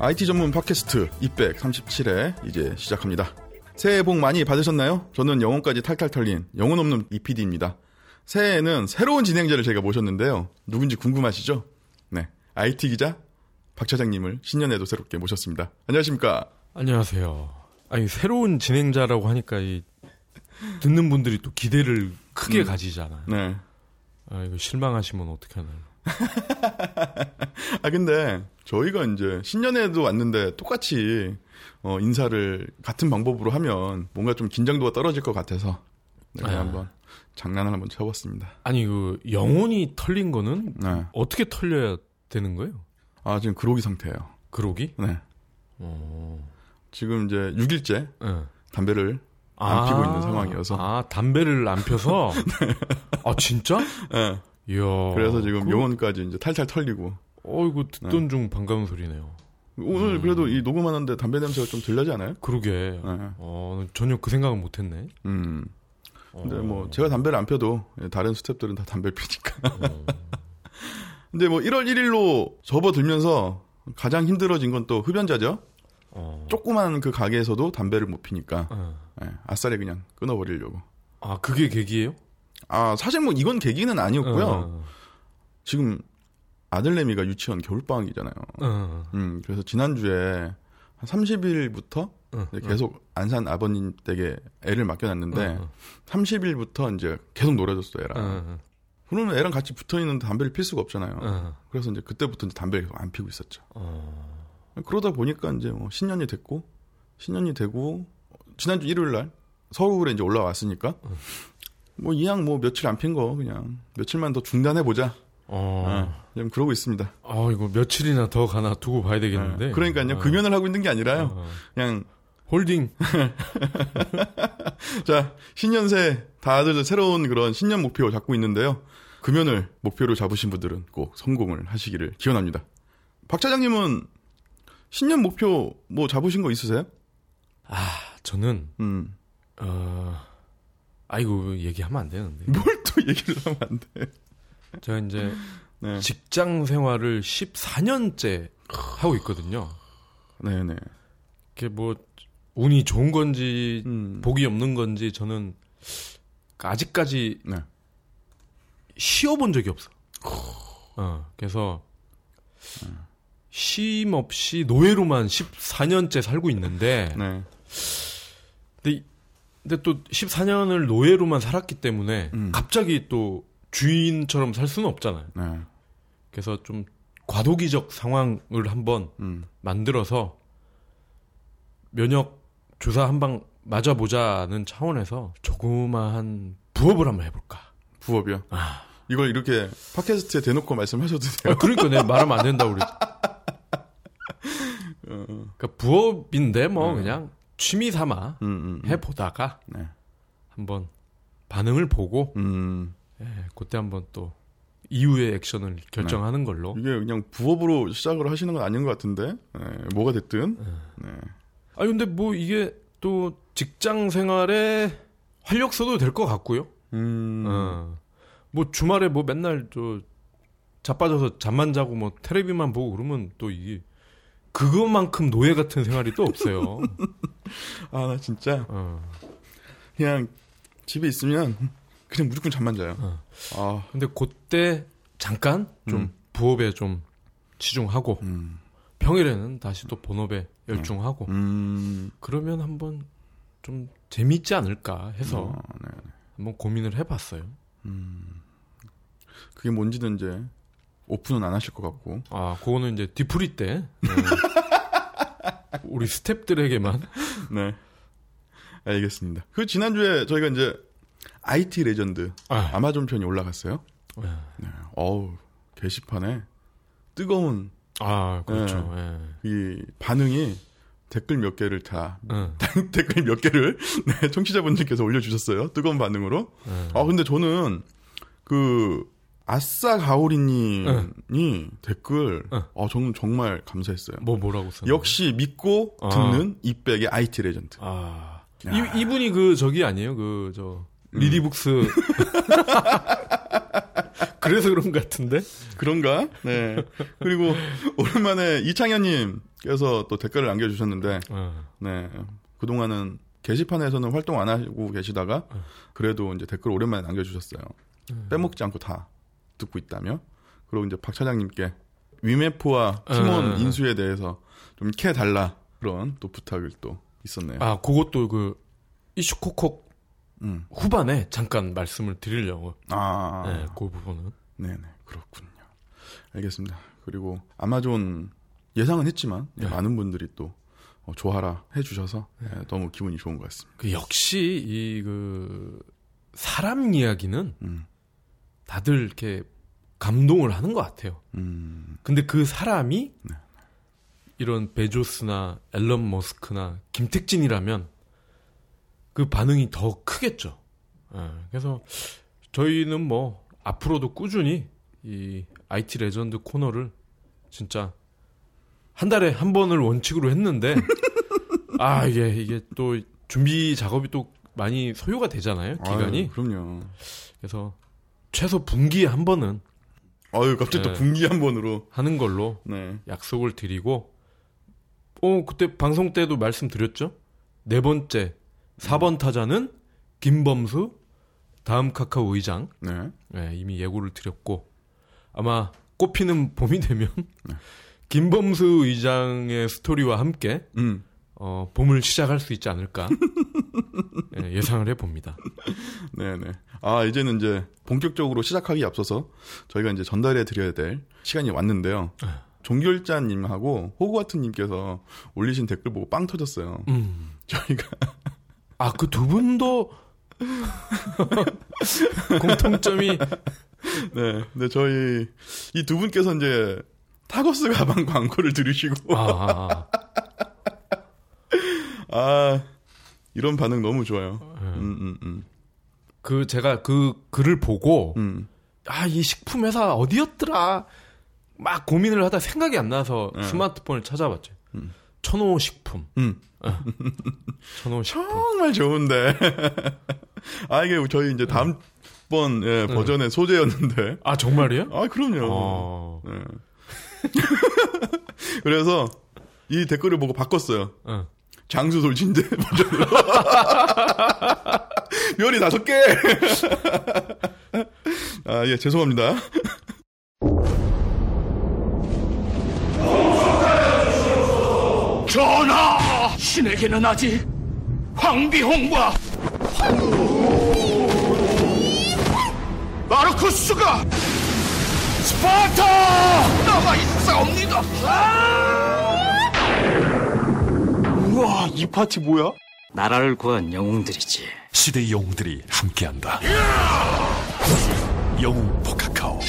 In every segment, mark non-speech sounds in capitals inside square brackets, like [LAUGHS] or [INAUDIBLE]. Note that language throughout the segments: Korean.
IT 전문 팟캐스트 237회 이제 시작합니다. 새해 복 많이 받으셨나요? 저는 영혼까지 탈탈 털린 영혼 없는 EPD입니다. 새해에는 새로운 진행자를 제가 모셨는데요. 누군지 궁금하시죠? 네. IT 기자 박 차장님을 신년에도 새롭게 모셨습니다. 안녕하십니까? 안녕하세요. 아니, 새로운 진행자라고 하니까 이 듣는 분들이 또 기대를 크게 음. 가지잖아요. 네. 아, 이거 실망하시면 어떡하나요? [LAUGHS] 아 근데 저희가 이제 신년에도 왔는데 똑같이 어, 인사를 같은 방법으로 하면 뭔가 좀 긴장도가 떨어질 것 같아서 네, 아. 한번 장난을 한번 쳐봤습니다. 아니, 그 영혼이 털린 거는 네. 어떻게 털려야 되는 거예요? 아 지금 그로기 상태예요. 그러기? 네. 어. 지금 이제 6일째 예. 담배를 안 피고 있는 상황이어서. 아, 담배를 안 펴서? [LAUGHS] 아, 진짜? 예. 이야. 그래서 지금 그- 영혼까지 이제 탈탈 털리고 어이구, 듣던 중 반가운 소리네요. 오늘 그래도 이 녹음하는데 담배 냄새가 좀 들려지 않아요? 그러게. 네. 어, 전혀 그 생각은 못 했네. 음. 근데 어. 뭐 제가 담배를 안 펴도 다른 스탭들은 다 담배를 피니까. 어. [LAUGHS] 근데 뭐 1월 1일로 접어들면서 가장 힘들어진 건 또 흡연자죠. 어. 조그만 그 가게에서도 담배를 못 피니까 어. 예, 아싸리 그냥 끊어버리려고. 아, 그게 계기예요? 아 사실 뭐 이건 계기는 아니었고요. 어. 지금 아들내미가 유치원 겨울방학이잖아요. 어. 음, 그래서 지난 주에 한 30일부터 어. 계속 안산 아버님 댁에 애를 맡겨놨는데 어. 30일부터 이제 계속 놀아줬어요, 애랑. 어. 그러면 애랑 같이 붙어 있는데 담배를 필 수가 없잖아요. 어. 그래서 이제 그때부터 이제 담배를 안 피고 있었죠. 어. 그러다 보니까 이제 뭐 신년이 됐고, 신년이 되고, 지난주 일요일 날 서울에 이제 올라왔으니까, 뭐 이왕 뭐 며칠 안 핀 거 그냥 며칠만 더 중단해 보자. 어. 어, 지금 그러고 있습니다. 아, 이거 며칠이나 더 가나 두고 봐야 되겠는데. 어, 그러니까요. 어. 금연을 하고 있는 게 아니라요. 어. 그냥 홀딩. [LAUGHS] 자, 신년새 다들 새로운 그런 신년 목표 잡고 있는데요. 금연을 목표로 잡으신 분들은 꼭 성공을 하시기를 기원합니다. 박 차장님은 신년 목표 뭐 잡으신 거 있으세요? 아, 저는, 음. 어, 아이고, 얘기하면 안 되는데. 뭘 또 [LAUGHS] 얘기를 하면 안 돼. 제가 이제 네. 직장 생활을 14년째 하고 있거든요. 네네. 그게 뭐, 운이 좋은 건지, 음. 복이 없는 건지, 저는 아직까지 네. 쉬어본 적이 없어. 어, 그래서 쉼 없이 노예로만 14년째 살고 있는데, 네. 근데, 이- 근데 또 14년을 노예로만 살았기 때문에 음. 갑자기 또 주인처럼 살 수는 없잖아요. 네. 그래서 좀 과도기적 상황을 한번 음. 만들어서 면역 조사 한 방 맞아보자는 차원에서 조그마한 부업을 한번 해볼까. 부업이요. 아. 이걸 이렇게 팟캐스트에 대놓고 말씀하셔도 돼요. 아, 그러니까 내가 말하면 안 된다고 그랬 그러니까 부업인데 뭐 그냥 취미 삼아 음, 음, 음. 해보다가 네. 한번 반응을 보고 음. 예, 그때 한번 또 이후의 액션을 결정하는 걸로. 이게 그냥 부업으로 시작을 하시는 건 아닌 것 같은데, 네, 뭐가 됐든. 네. 아 근데 뭐 이게 또 직장 생활에 활력소도 될 것 같고요. 음. 어. 뭐 주말에 뭐 맨날 저 자빠져서 잠만 자고 뭐 테레비만 보고 그러면 또 이게 그것만큼 노예 같은 생활이 또 없어요. 아, 나 진짜. 어. 그냥 집에 있으면 그냥 무조건 잠만 자요. 어. 아, 근데 그때 잠깐 좀 음. 부업에 좀 치중하고 음. 평일에는 다시 또 본업에 열중하고 음. 그러면 한번 좀 재밌지 않을까 해서 어, 네. 한번 고민을 해봤어요. 그게 뭔지는 이제 오픈은 안 하실 것 같고. 아, 그거는 이제 뒤풀이 때 네. 우리 스탭들에게만 네. 알겠습니다. 그 지난주에 저희가 이제 IT 레전드 아, 아마존 편이 올라갔어요. 네. 어우, 게시판에 뜨거운 아 그렇죠. 예. 이 반응이 댓글 몇 개를 다 응, [LAUGHS] 댓글 몇 개를 네, 청취자분들께서 올려주셨어요. 뜨거운 반응으로. 응. 아 근데 저는 그 아싸 가오리님이 댓글 응. 아 저는 정말 감사했어요. 뭐 뭐라고 써? 역시 믿고 아. 듣는 이백의 IT 레전드. 아 야. 이, 이분이 그 저기 아니에요? 그 저 리디북스 [LAUGHS] 그래서 그런 것 같은데? 그런가? 네. 그리고 오랜만에 이창현님께서 또 댓글을 남겨주셨는데, 어. 네. 그동안은 게시판에서는 활동 안 하고 계시다가, 그래도 이제 댓글 오랜만에 남겨주셨어요. 빼먹지 않고 다 듣고 있다며. 그리고 이제 박 차장님께 위메프와 팀원 어. 인수에 대해서 좀 캐 달라. 그런 또 부탁을 또 있었네요. 아, 그것도 그 이슈코콕 음. 후반에 잠깐 말씀을 드리려고. 아, 네, 그 부분은. 네네 그렇군요. 알겠습니다. 그리고 아마존 예상은 했지만 예, 네. 많은 분들이 또 어, 좋아라 해주셔서 예, 너무 기분이 좋은 것 같습니다. 그 역시 이 그 사람 이야기는 음, 다들 이렇게 감동을 하는 것 같아요. 음, 근데 그 사람이 네. 이런 베조스나 일론 머스크나 김택진이라면 그 반응이 더 크겠죠. 예, 그래서 저희는 뭐 앞으로도 꾸준히 이 IT legend 코너를 진짜 한 달에 한 번을 원칙으로 했는데 [LAUGHS] 아 이게 이게 또 준비 작업이 또 많이 소요가 되잖아요 기간이 아유, 그럼요. 그래서 최소 분기에 한 번은 아유 갑자기 또 네. 분기 한 번으로. 하는 걸로 네. 약속을 드리고 어 그때 방송 때도 말씀드렸죠 네 번째 4번 타자는 김범수 다음 카카오 의장 네. 예, 이미 예고를 드렸고 아마 꽃피는 [LAUGHS] 봄이 되면 김범수 의장의 스토리와 함께 음. 어, 봄을 시작할 수 있지 않을까 [LAUGHS] 예, 예상을 해봅니다. 네네. 아, 이제는 이제 본격적으로 시작하기 앞서서 저희가 이제 전달해 드려야 될 시간이 왔는데요. 네. 종결자님하고 호그와트님께서 올리신 댓글 보고 빵 터졌어요. 음. 저희가 [LAUGHS] 아 그 두 분도 [LAUGHS] 공통점이 네, 근데 저희 이 두 분께서 이제 타거스 가방 광고를 들으시고 아, 아, 아. 아 이런 반응 너무 좋아요. 예. 음, 음, 음, 그 제가 그 글을 보고 음. 아이 식품 회사 어디였더라 막 고민을 하다 생각이 안 나서 네. 스마트폰을 찾아봤죠. 음. 천호 식품. 음. [LAUGHS] 천호 식품. 정말 좋은데. [LAUGHS] 아 이게 저희 이제 다음 번 예, 버전의 소재였는데. 아 정말이요? 아 그럼요. 어. 네. [LAUGHS] 그래서 이 댓글을 보고 바꿨어요. 어. 장수 돌진대 [LAUGHS] 버전으로. 면이 다섯 개. [LAUGHS] 아, 예, 죄송합니다. 전하! 신에게는 아직 황비홍과 마르쿠스가 스파르타 남아 있사옵니다. 우와, 이 파티 뭐야? 나라를 구한 영웅들이지. 시대의 영웅들이 함께한다. 영웅 포카카오.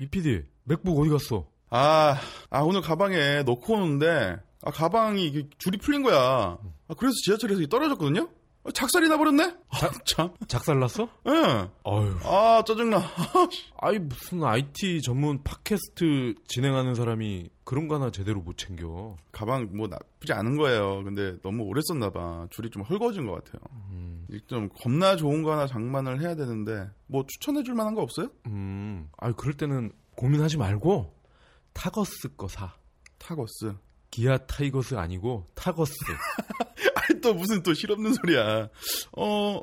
이 PD 맥북 어디 갔어? 아, 아, 오늘 가방에 넣고 오는데, 아, 가방이 이게 줄이 풀린 거야. 아, 그래서 지하철에서 떨어졌거든요? 아, 작살이 나버렸네? 아, 참. 작살났어? 예. 아유. 아, 짜증나. 아이 무슨 IT 전문 팟캐스트 진행하는 사람이 그런 거 하나 제대로 못 챙겨. 가방 뭐 나쁘지 않은 거예요. 근데 너무 오래 썼나봐. 줄이 좀 헐거워진 것 같아요. 이제 좀 겁나 좋은 거 하나 장만을 해야 되는데, 뭐 추천해줄 만한 거 없어요? 음. 아유 그럴 때는 고민하지 말고 Targus 거 사. Targus. 기아 타이거스 아니고 Targus. [LAUGHS] 또 무슨 또 실없는 소리야. 어,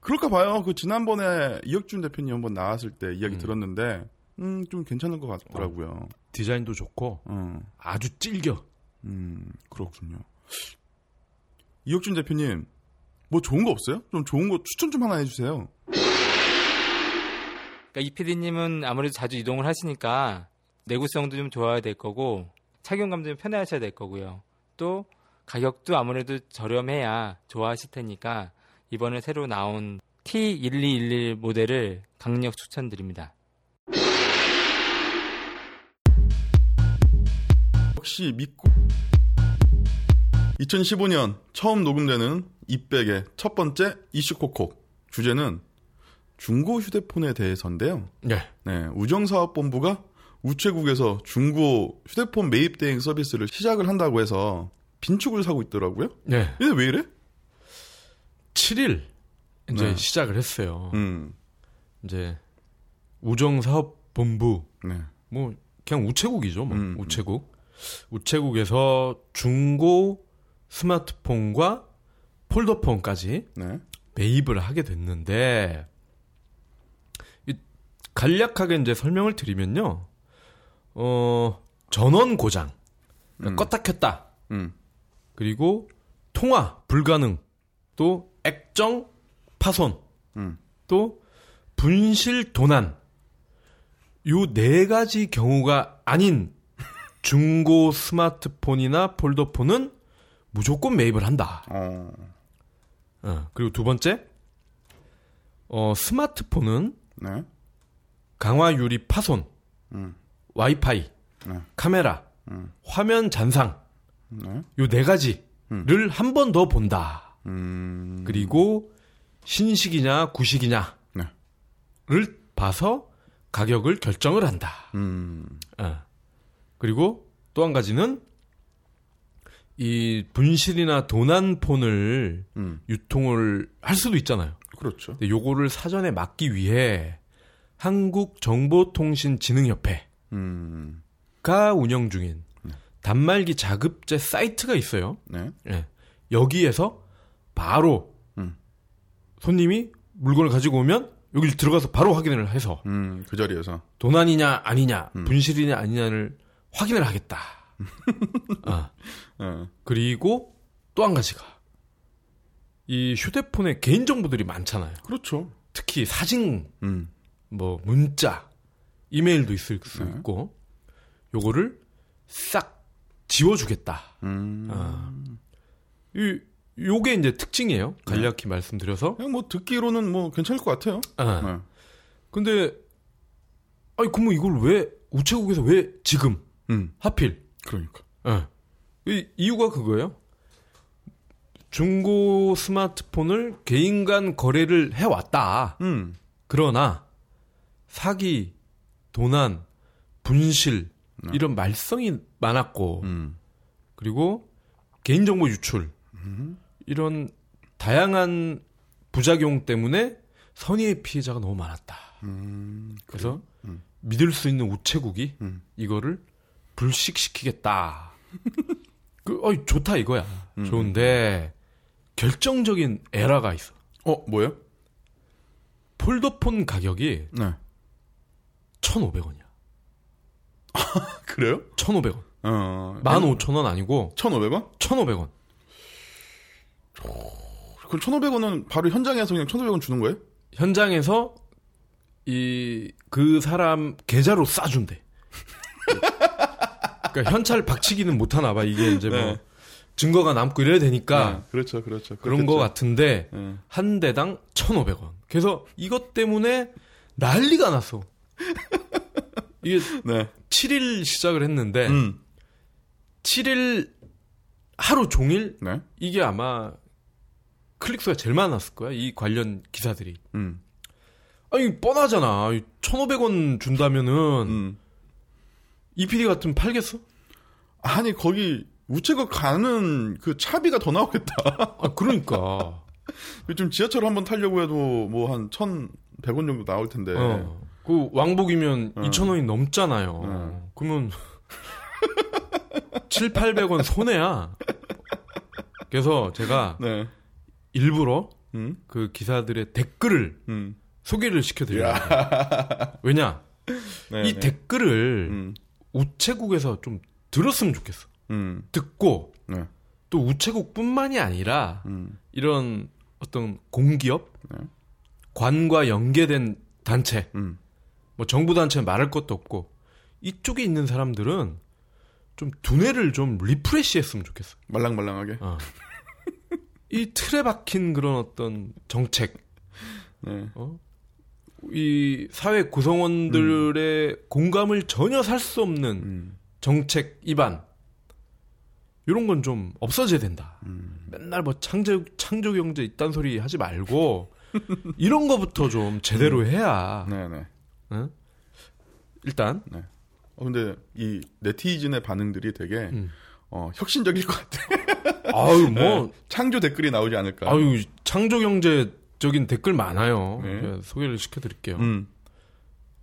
그럴까 봐요. 그 지난번에 이혁준 대표님 한번 나왔을 때 이야기 음. 들었는데, 음, 좀 괜찮은 것 같더라고요. 디자인도 좋고 어, 아주 찔겨. 음, 그렇군요. 이혁준 대표님, 뭐 좋은 거 없어요? 좀 좋은 거 추천 좀 하나 해주세요. 그러니까 이 PD님은 아무래도 자주 이동을 하시니까 내구성도 좀 좋아야 될 거고 착용감도 좀 편해하셔야 될 거고요. 또 가격도 아무래도 저렴해야 좋아하실 테니까 이번에 새로 나온 T1211 모델을 강력 추천드립니다. 혹시 믿고 2015년 처음 녹음되는 이백의 첫 번째 이슈 코콕 주제는 중고 휴대폰에 대해서인데요. 네. 네, 우정사업본부가 우체국에서 중고 휴대폰 매입 대행 서비스를 시작을 한다고 해서 빈축을 사고 있더라고요. 네. 근데 왜 이래? 7일 이제 네. 시작을 했어요. 음. 이제 우정사업본부 네. 뭐 그냥 우체국이죠, 뭐 음, 음. 우체국. 우체국에서 중고 스마트폰과 폴더폰까지 네. 매입을 하게 됐는데 이 간략하게 이제 설명을 드리면요. 어, 전원 고장. 그러니까 음. 껐다 켰다. 음. 그리고 통화 불가능. 또 액정 파손. 음. 또 분실 도난. 요 네 가지 경우가 아닌 중고 스마트폰이나 폴더폰은 무조건 매입을 한다. 어. 어, 그리고 두 번째, 어, 스마트폰은 네. 강화 유리 파손, 음. 와이파이, 네. 카메라, 음. 화면 잔상, 네. 요네 가지를 한번 더 본다. 음. 그리고 신식이냐 구식이냐를 네. 봐서 가격을 결정을 한다. 음. 어. 그리고 또 한 가지는 이 분실이나 도난 폰을 음. 유통을 할 수도 있잖아요. 그렇죠. 근데 요거를 사전에 막기 위해 한국정보통신진흥협회가 음. 운영 중인 단말기 자급제 사이트가 있어요. 네. 예. 여기에서 바로 음. 손님이 물건을 가지고 오면 여기 들어가서 바로 확인을 해서 음. 그 자리에서. 도난이냐 아니냐 음. 분실이냐 아니냐를 확인을 하겠다. 아, [LAUGHS] 어. 그리고 또 한 가지가 이 휴대폰에 개인 정보들이 많잖아요. 그렇죠. 특히 사진, 음. 뭐 문자, 이메일도 있을 수 네. 있고 요거를 싹 지워주겠다. 음. 아. 이 요게 이제 특징이에요. 네. 간략히 말씀드려서. 그냥 뭐 듣기로는 뭐 괜찮을 것 같아요. 아. 네. 근데 아니 그러면 이걸 왜 우체국에서 왜 지금 음. 하필? 그러니까. 예. 이 이유가 그거예요. 중고 스마트폰을 개인 간 거래를 해 왔다. 음. 그러나 사기, 도난, 분실 네. 이런 말썽이 많았고 음. 그리고 개인정보 유출 이런 다양한 부작용 때문에 선의의 피해자가 너무 많았다. 음. 그래서 음. 믿을 수 있는 우체국이 음. 이거를 불식시키겠다. [LAUGHS] 그, 어이, 좋다 이거야. 음. 좋은데 결정적인 에러가 있어. 어, 뭐예요? 폴더폰 가격이 네. 1,500원이야. [LAUGHS] 그래요? 1,500원. 어. 15,000원 아니고 1,500원? 1,500원. 그럼 1,500원은 바로 현장에서 그냥 1,500원 주는 거예요? 현장에서 이 그 사람 계좌로 싸준대. [LAUGHS] 그러니까 현찰 박치기는 못 하나 봐. 이게 이제 뭐 네. 증거가 남고 이래야 되니까 네, 그렇죠, 그렇죠. 그런 거 같은데 네. 한 대당 1,500원. 그래서 이것 때문에 난리가 났어. [LAUGHS] 이게 네. 7일 시작을 했는데 음. 7일 하루 종일 네. 이게 아마 클릭수가 제일 많았을 거야. 이 관련 기사들이. 음. 아니 뻔하잖아. 1,500원 준다면은 음. EPD 같으면 팔겠어? 아니 거기 우체국 가는 그 차비가 더 나오겠다. 아 그러니까. [LAUGHS] 좀 지하철 한번 타려고 해도 뭐 한 1,100원 정도 나올 텐데. 어. 그 왕복이면 어. 2,000원이 넘잖아요. 어. 그러면 7, 800원 손해야. 그래서 제가 네. 일부러 음. 그 기사들의 댓글을 음. 소개를 시켜드려요. 왜냐? 네, 이 네. 댓글을 음. 우체국에서 좀 들었으면 좋겠어. 음. 듣고 네. 또 우체국뿐만이 아니라 음. 이런 어떤 공기업, 네. 관과 연계된 단체, 음. 뭐 정부 단체 말할 것도 없고 이쪽에 있는 사람들은 좀 두뇌를 좀 리프레시했으면 좋겠어. 말랑말랑하게. 어. 이 틀에 박힌 그런 어떤 정책, 네. 어? 이 사회 구성원들의 공감을 전혀 살 수 없는 음. 정책 입안 이런 건 좀 없어져야 된다. 음. 맨날 뭐 창조 창조 경제 이딴 소리 하지 말고 이런 거부터 좀 제대로 해야. 네, 네. 응? 일단 어, 근데 이 네티즌의 반응들이 되게 음. 어, 혁신적일 것 같아. [LAUGHS] 아유 뭐 창조 댓글이 나오지 않을까. 아유 창조 경제 적인 댓글 많아요. 네. 소개를 시켜드릴게요. 음.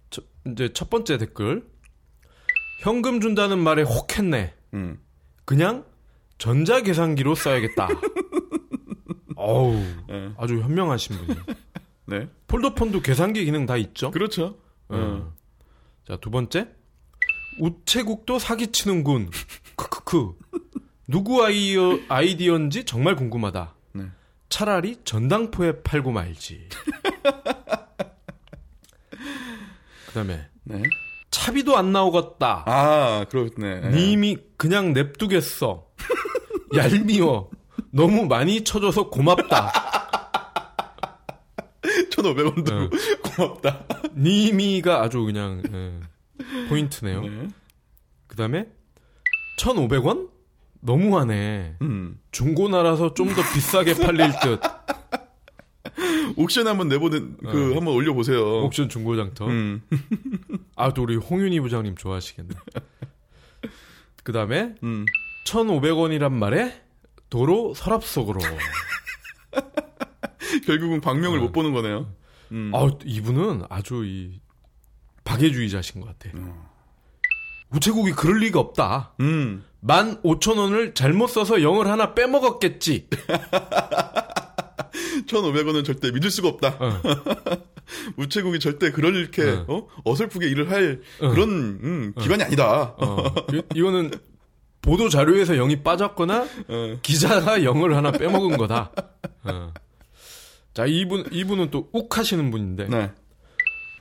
첫- 이제 첫 번째 댓글. 현금 준다는 말에 혹했네. 음. 그냥 전자 계산기로 써야겠다. [LAUGHS] 어우, 네. 아주 현명하신 분이. [LAUGHS] 네. 폴더폰도 계산기 기능 다 있죠? 그렇죠. 어. 자, 두 번째. 우체국도 사기치는군. 크크크. 누구 아이어, 아이디어인지 정말 궁금하다. 네. 차라리 전당포에 팔고 말지. 그 다음에, 네. 차비도 안 나오겠다. 아, 그렇네. 님이 그냥 냅두겠어. 얄미워. 너무 많이 쳐줘서 고맙다. [LAUGHS] 1,500원 들고 어. 고맙다. [LAUGHS] 님이가 아주 그냥 예, 포인트네요. 네. 그 다음에 1,500원? 너무하네. 음. 중고나라서 좀 더 비싸게 팔릴 듯. [LAUGHS] 옥션 한번 내보는 그 어. 한번 올려 보세요. 옥션 중고장터. 음. [LAUGHS] 아, 또 우리 홍윤희 부장님 좋아하시겠네. 그 다음에 음. 1,500원이란 말에 도로 서랍 속으로. 결국은 방명을 어. 못 보는 거네요. 음. 아, 이분은 아주 이 박애주의자신 것 같아. 어. 우체국이 그럴 리가 없다. 음. 만 5천 원을 잘못 써서 영을 하나 빼먹었겠지. [LAUGHS] 1,500원은 절대 믿을 수가 없다. 어. [LAUGHS] 우체국이 절대 그렇게 어. 어? 어설프게 일을 할 어. 그런 음, 기관이 아니다. 어, 이- 이거는 보도 자료에서 영이 빠졌거나 어. 기자가 영을 하나 빼먹은 거다. 어. 자, 이분 이분은 또 욱 하시는 분인데 네.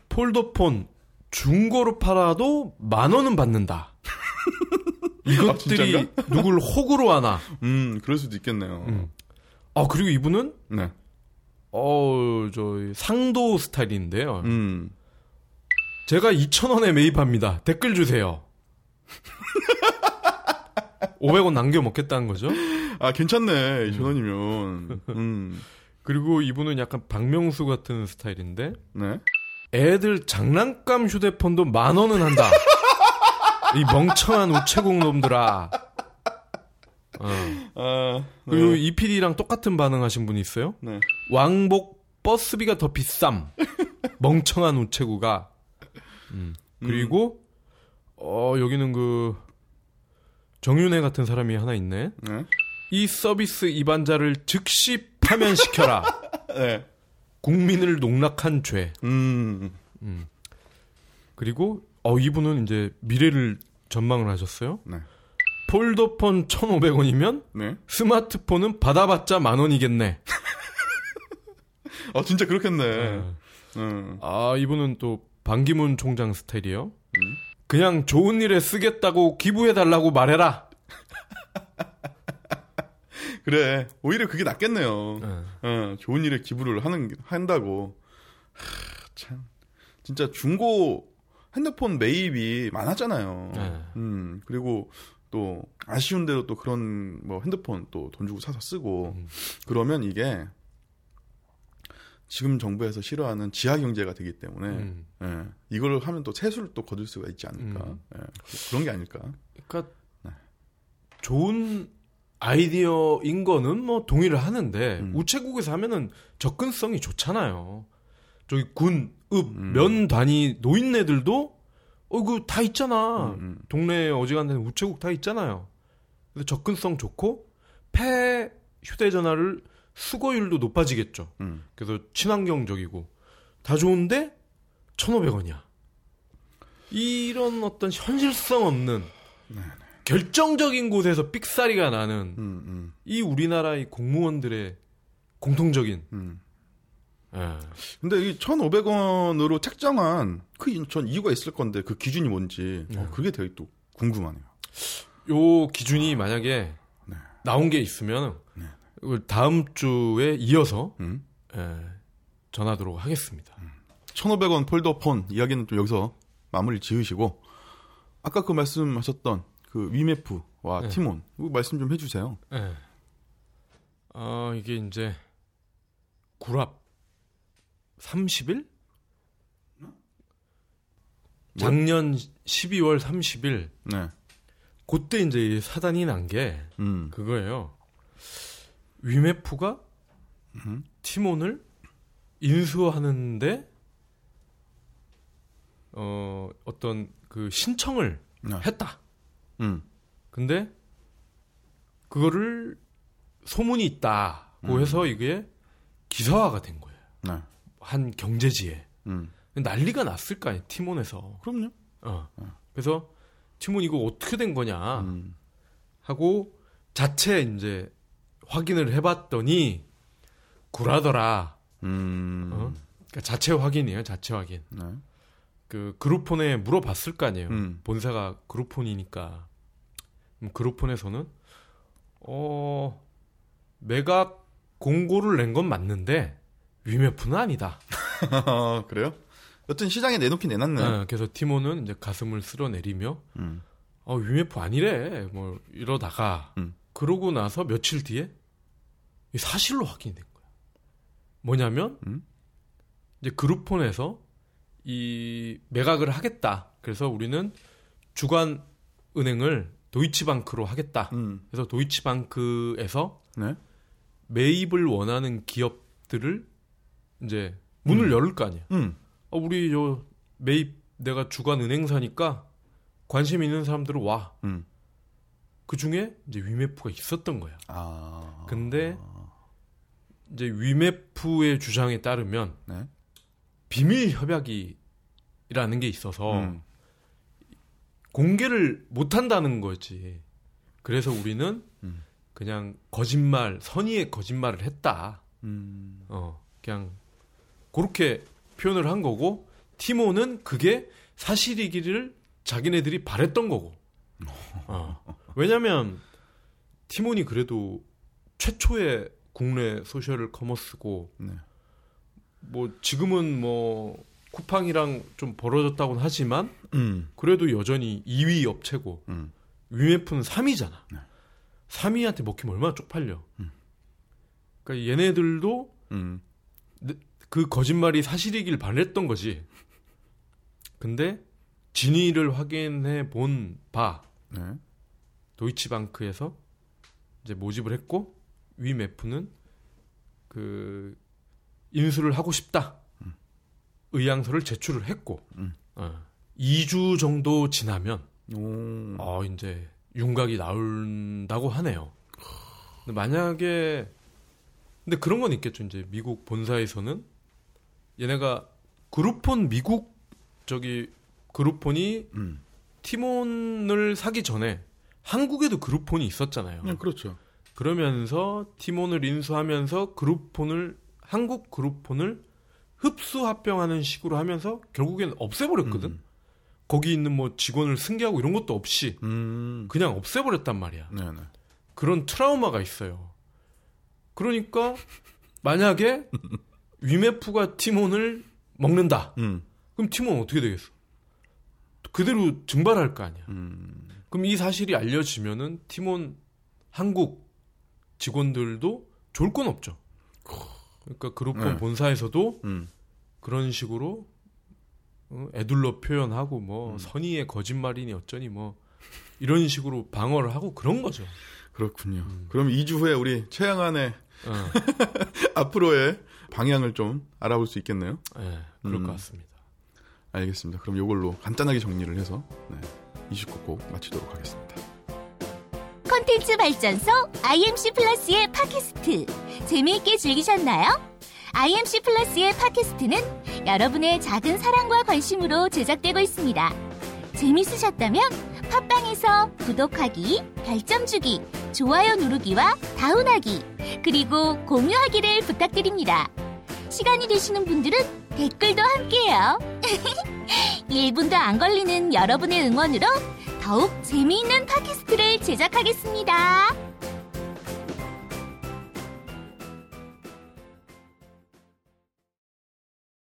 폴더폰 중고로 팔아도 만 원은 받는다. [LAUGHS] 이것들이 아? 누굴 호구로 하나. 음, 그럴 수도 있겠네요. 음. 아 그리고 이분은 네. 어, 저 상도 스타일인데요. 음. 제가 2,000원에 매입합니다. 댓글 주세요. 500원 남겨 먹겠다는 거죠. 아, 괜찮네. 전원이면. 음. 그리고 이분은 약간 박명수 같은 스타일인데 네. 애들 장난감 휴대폰도 만 원은 한다. 이 멍청한 우체국 놈들아. 어. 아, 그리고 네. 이 PD랑 똑같은 반응하신 분이 있어요. 네. 왕복 버스비가 더 비쌈. 멍청한 우체국아. 음. 그리고 어 여기는 그 정윤회 같은 사람이 하나 있네. 네. 이 서비스 입안자를 즉시 파면시켜라. [LAUGHS] 네. 국민을 농락한 죄. 음. 그리고 어 이분은 이제 미래를 전망을 하셨어요. 네. 폴더폰 1,500원이면 네. 스마트폰은 받아봤자 만 원이겠네. 아, [LAUGHS] 진짜 그렇겠네. 어. 음. 아 이분은 또 반기문 총장 스타일이요. 그냥 좋은 일에 쓰겠다고 기부해 달라고 말해라. 그래. 오히려 그게 낫겠네요. 어. 어, 좋은 일에 기부를 하는, 한다고. 하, 참. 진짜 중고 핸드폰 매입이 많았잖아요. 네. 음, 그리고 또 아쉬운 대로 또 그런 뭐 핸드폰 또 돈 주고 사서 쓰고 음. 그러면 이게 지금 정부에서 싫어하는 지하 경제가 되기 때문에 음. 예, 이걸 하면 또 세수를 또 거둘 수가 있지 않을까. 음. 예, 그런 게 아닐까. 그러니까 좋은 아이디어인 거는 뭐 동의를 하는데 음. 우체국에서 하면은 접근성이 좋잖아요. 저기 군, 읍, 음. 면 단위 노인네들도 어그 다 있잖아. 음, 음. 동네에 어지간한 우체국 다 있잖아요. 그래서 접근성 좋고 폐 휴대전화를 수거율도 높아지겠죠. 음. 그래서 친환경적이고 다 좋은데 1,500원이야. 이런 어떤 현실성 없는 결정적인 곳에서 삑사리가 나는 음, 음, 이 우리나라의 공무원들의 공통적인 음. 예. 근데 이 1,500원으로 책정한 그 전 이유가 있을 건데 그 기준이 뭔지 네. 어, 그게 되게 또 궁금하네요. 요 기준이 만약에 네. 나온 게 있으면 이걸 다음 주에 이어서 음. 예, 전하도록 하겠습니다. 1,500원 폴더폰 이야기는 좀 여기서 마무리 지으시고 아까 그 말씀하셨던 그 위메프와 네. 티몬 말씀 좀 해주세요. 예. 어, 이게 이제 구랍 30일? 작년 12월 30일 네. 그때 이제 이 사단이 난게 음. 그거예요. 위메프가 음. 티몬을 인수하는데 어 어떤 그 신청을 네. 했다. 음. 근데 그거를 소문이 있다고 음. 해서 이게 기사화가 된 거예요. 네. 한 경제지에 음. 난리가 났을 거 아니에요. 티몬에서. 그럼요. 어. 그래서 티몬 이거 어떻게 된 거냐 음. 하고 자체 이제 확인을 해봤더니 구라더라. 음. 어? 그러니까 자체 확인이에요. 자체 확인. 네. 그 그룹폰에 물어봤을 거 아니에요. 음. 본사가 그룹폰이니까. 그룹폰에서는 어 매각 공고를 낸 건 맞는데 위메프는 아니다. [LAUGHS] 그래요? 여튼 시장에 내놓긴 내놨네. 어, 그래서 티모는 이제 가슴을 쓸어내리며 음. 어 위메프 아니래 뭐 이러다가 음. 그러고 나서 며칠 뒤에 이 사실로 확인된 거야. 뭐냐면 음? 이제 그룹폰에서 이 매각을 하겠다. 그래서 우리는 주간 은행을 도이치방크로 하겠다. 음. 그래서 도이치방크에서 네. 매입을 원하는 기업들을 이제 문을 음. 열을 거 아니야. 음. 어, 우리 요 매입 내가 주간 은행사니까 관심 있는 사람들은 와. 음. 그 중에 이제 위메프가 있었던 거야. 아. 근데 이제 위메프의 주장에 따르면 네. 비밀 협약이 라는 게 있어서 음. 공개를 못 한다는 거지. 그래서 우리는 음. 그냥 거짓말, 선의의 거짓말을 했다. 음. 어, 그냥 그렇게 표현을 한 거고 티모는 그게 사실이기를 자기네들이 바랬던 거고. 어. 왜냐면 티몬이 그래도 최초의 국내 소셜 커머스고 네. 뭐 지금은 뭐 쿠팡이랑 좀 벌어졌다고는 하지만 음. 그래도 여전히 2위 업체고 음. 위메프는 3위잖아. 네. 3위한테 먹히면 얼마나 쪽팔려. 그러니까 얘네들도 음. 그 거짓말이 사실이길 바랬던 거지. 근데 진위를 확인해 본 바 네. 도이치방크에서 이제 모집을 했고 위메프는 그 인수를 하고 싶다. 의향서를 제출을 했고 음. 어, 2주 정도 지나면 오. 어 이제 윤곽이 나온다고 하네요. 근데 만약에 근데 그런 건 있겠죠. 이제 미국 본사에서는 얘네가 그룹폰 미국 저기 그룹폰이 음. 티몬을 사기 전에 한국에도 그룹폰이 있었잖아요. 네, 그렇죠. 그러면서 티몬을 인수하면서 그룹폰을 한국 그룹폰을 흡수 합병하는 식으로 하면서 결국엔 없애버렸거든. 음. 거기 있는 뭐 직원을 승계하고 이런 것도 없이 음. 그냥 없애버렸단 말이야. 네, 네. 그런 트라우마가 있어요. 그러니까 만약에 위메프가 티몬을 먹는다. 음. 그럼 티몬 어떻게 되겠어? 그대로 증발할 거 아니야. 음. 그럼 이 사실이 알려지면은 티몬 한국 직원들도 좋을 건 없죠. 그러니까 그룹폰 네. 본사에서도 음. 그런 식으로 어, 애둘러 표현하고 뭐 음. 선의의 거짓말이니 어쩌니 뭐 이런 식으로 방어를 하고 그런 거죠. 그렇군요. 그럼 2주 후에 우리 최양한의 어, [LAUGHS] 앞으로의 방향을 좀 알아볼 수 있겠네요. 예, 그럴 음. 것 같습니다. 알겠습니다. 그럼 이걸로 간단하게 정리를 해서 네, 29꼭 꼭 마치도록 하겠습니다. 컨텐츠 발전소 IMC 플러스의 팟캐스트 재미있게 즐기셨나요? IMC 플러스의 팟캐스트는 여러분의 작은 사랑과 관심으로 제작되고 있습니다. 재밌으셨다면 팟빵에서 구독하기, 별점 주기, 좋아요 누르기와 다운하기, 그리고 공유하기를 부탁드립니다. 시간이 되시는 분들은 댓글도 함께해요. [LAUGHS] 1분도 안 걸리는 여러분의 응원으로 더욱 재미있는 팟캐스트를 제작하겠습니다.